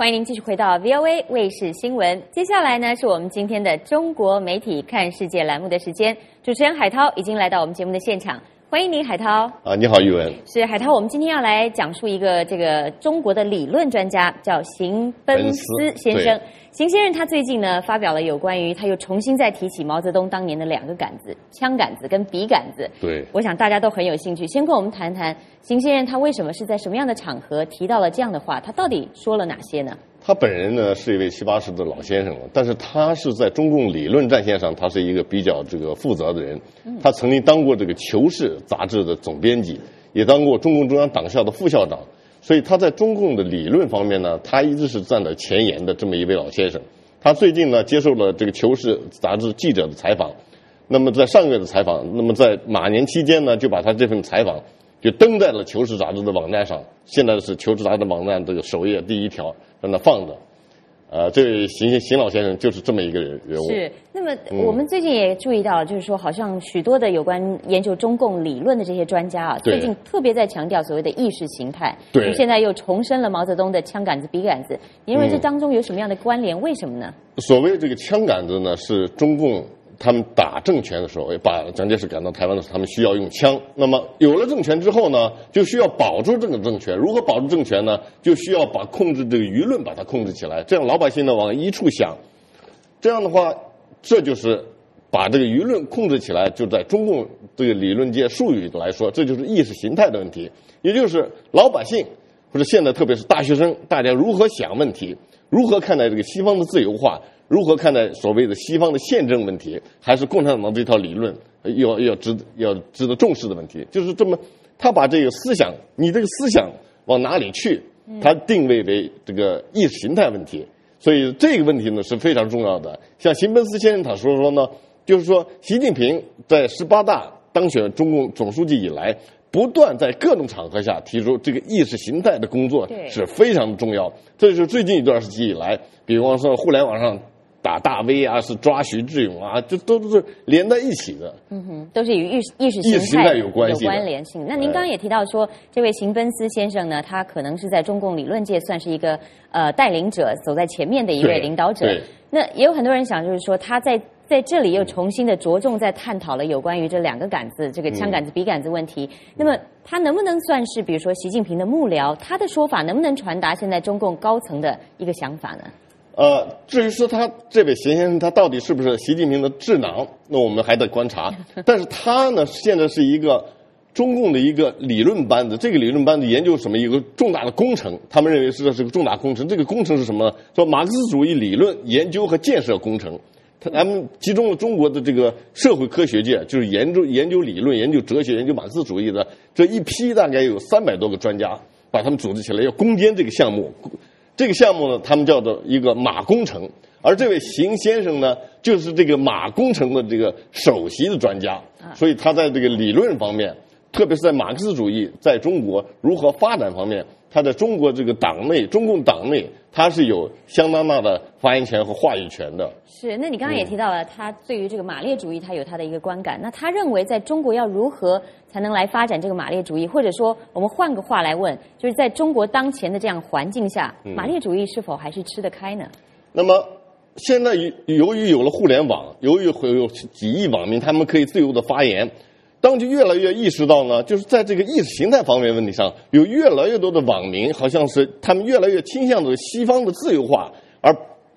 欢迎您继续回到 VOA 卫视新闻。接下来呢，是我们今天的中国媒体看世界栏目的时间。主持人海涛已经来到我们节目的现场，欢迎您，海涛。啊，你好，宇文。是海涛，我们今天要来讲述一个这个中国的理论专家，叫邢奔思先生。邢先生他最近呢发表了有关于他又重新再提起毛泽东当年的两个杆子，枪杆子跟笔杆子。对，我想大家都很有兴趣。先跟我们谈谈邢先生他为什么是在什么样的场合提到了这样的话？他到底说了哪些呢？他本人呢是一位七八十的老先生了，但是他是在中共理论战线上，他是一个比较这个负责的人。他曾经当过这个《求是》杂志的总编辑，也当过中共中央党校的副校长。所以他在中共的理论方面呢，他一直是站在前沿的这么一位老先生。他最近呢接受了这个《求是》杂志记者的采访，那么在上个月的采访，那么在马年期间呢，就把他这份采访就登在了《求是》杂志的网站上。现在是《求是》杂志网站这个首页第一条在那放着。呃，这位邢邢老先生就是这么一个人人物。是，那么我们最近也注意到，就是说，好像许多的有关研究中共理论的这些专家啊，最近特别在强调所谓的意识形态。对。现在又重申了毛泽东的枪杆子、笔杆子。您认为这当中有什么样的关联？为什么呢？所谓这个枪杆子呢，是中共。他们打政权的时候，把蒋介石赶到台湾的时候，他们需要用枪。那么有了政权之后呢，就需要保住这个政权。如何保住政权呢？就需要把控制这个舆论把它控制起来，这样老百姓呢往一处想。这样的话，这就是把这个舆论控制起来。就在中共这个理论界术语来说，这就是意识形态的问题，也就是老百姓或者现在特别是大学生，大家如何想问题，如何看待这个西方的自由化。如何看待所谓的西方的宪政问题，还是共产党这套理论要要值要值得重视的问题？就是这么，他把这个思想，你这个思想往哪里去？他定位为这个意识形态问题，所以这个问题呢是非常重要的。像辛奔斯先生他说说呢，就是说习近平在十八大当选中共总书记以来，不断在各种场合下提出这个意识形态的工作是非常的重要。这就是最近一段时期以来，比方说互联网上。打大 V 啊，是抓徐志勇啊，这都是连在一起的。嗯哼，都是与意意识形态有关系、有关联性。那您刚刚也提到说，这位邢奔思先生呢，他可能是在中共理论界算是一个呃带领者，走在前面的一位领导者。那也有很多人想，就是说他在在这里又重新的着重在探讨了有关于这两个杆子，这个枪杆子、笔杆子问题。那么他能不能算是，比如说习近平的幕僚？他的说法能不能传达现在中共高层的一个想法呢？呃，至于说他这位邢先生他到底是不是习近平的智囊，那我们还得观察。但是他呢，现在是一个中共的一个理论班子，这个理论班子研究什么？一个重大的工程，他们认为是这是个重大工程。这个工程是什么呢？说马克思主义理论研究和建设工程。他咱们集中了中国的这个社会科学界，就是研究研究理论、研究哲学、研究马克思主义的这一批，大概有三百多个专家，把他们组织起来，要攻坚这个项目。这个项目呢，他们叫做一个马工程，而这位邢先生呢，就是这个马工程的这个首席的专家，所以他在这个理论方面，特别是在马克思主义在中国如何发展方面。他在中国这个党内，中共党内，他是有相当大的发言权和话语权的。是，那你刚刚也提到了，他对于这个马列主义，他有他的一个观感。那他认为，在中国要如何才能来发展这个马列主义？或者说，我们换个话来问，就是在中国当前的这样环境下，马列主义是否还是吃得开呢？那么，现在由于有了互联网，由于会有几亿网民，他们可以自由的发言。当局越来越意识到呢，就是在这个意识形态方面问题上，有越来越多的网民，好像是他们越来越倾向于西方的自由化，而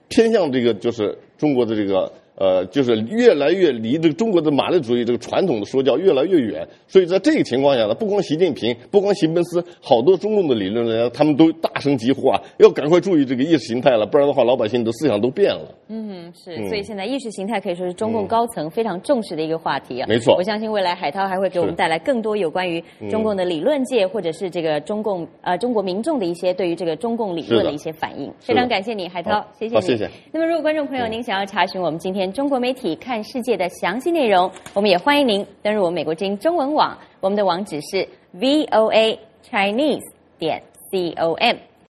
偏向这个就是中国的这个。呃，就是越来越离这个中国的马列主义这个传统的说教越来越远，所以在这个情况下呢，不光习近平，不光习奔斯，好多中共的理论人，他们都大声疾呼啊，要赶快注意这个意识形态了，不然的话，老百姓的思想都变了。嗯，是，所以现在意识形态可以说是中共高层非常重视的一个话题啊。没错，我相信未来海涛还会给我们带来更多有关于中共的理论界或者是这个中共呃中国民众的一些对于这个中共理论的一些反应。非常感谢你，海涛，谢谢你。谢谢。那么，如果观众朋友您想要查询我们今中国媒体。看世界的详细内容，我们也欢迎您登入我们美国之音中文网，我们的网址是 voa chinese 点 com。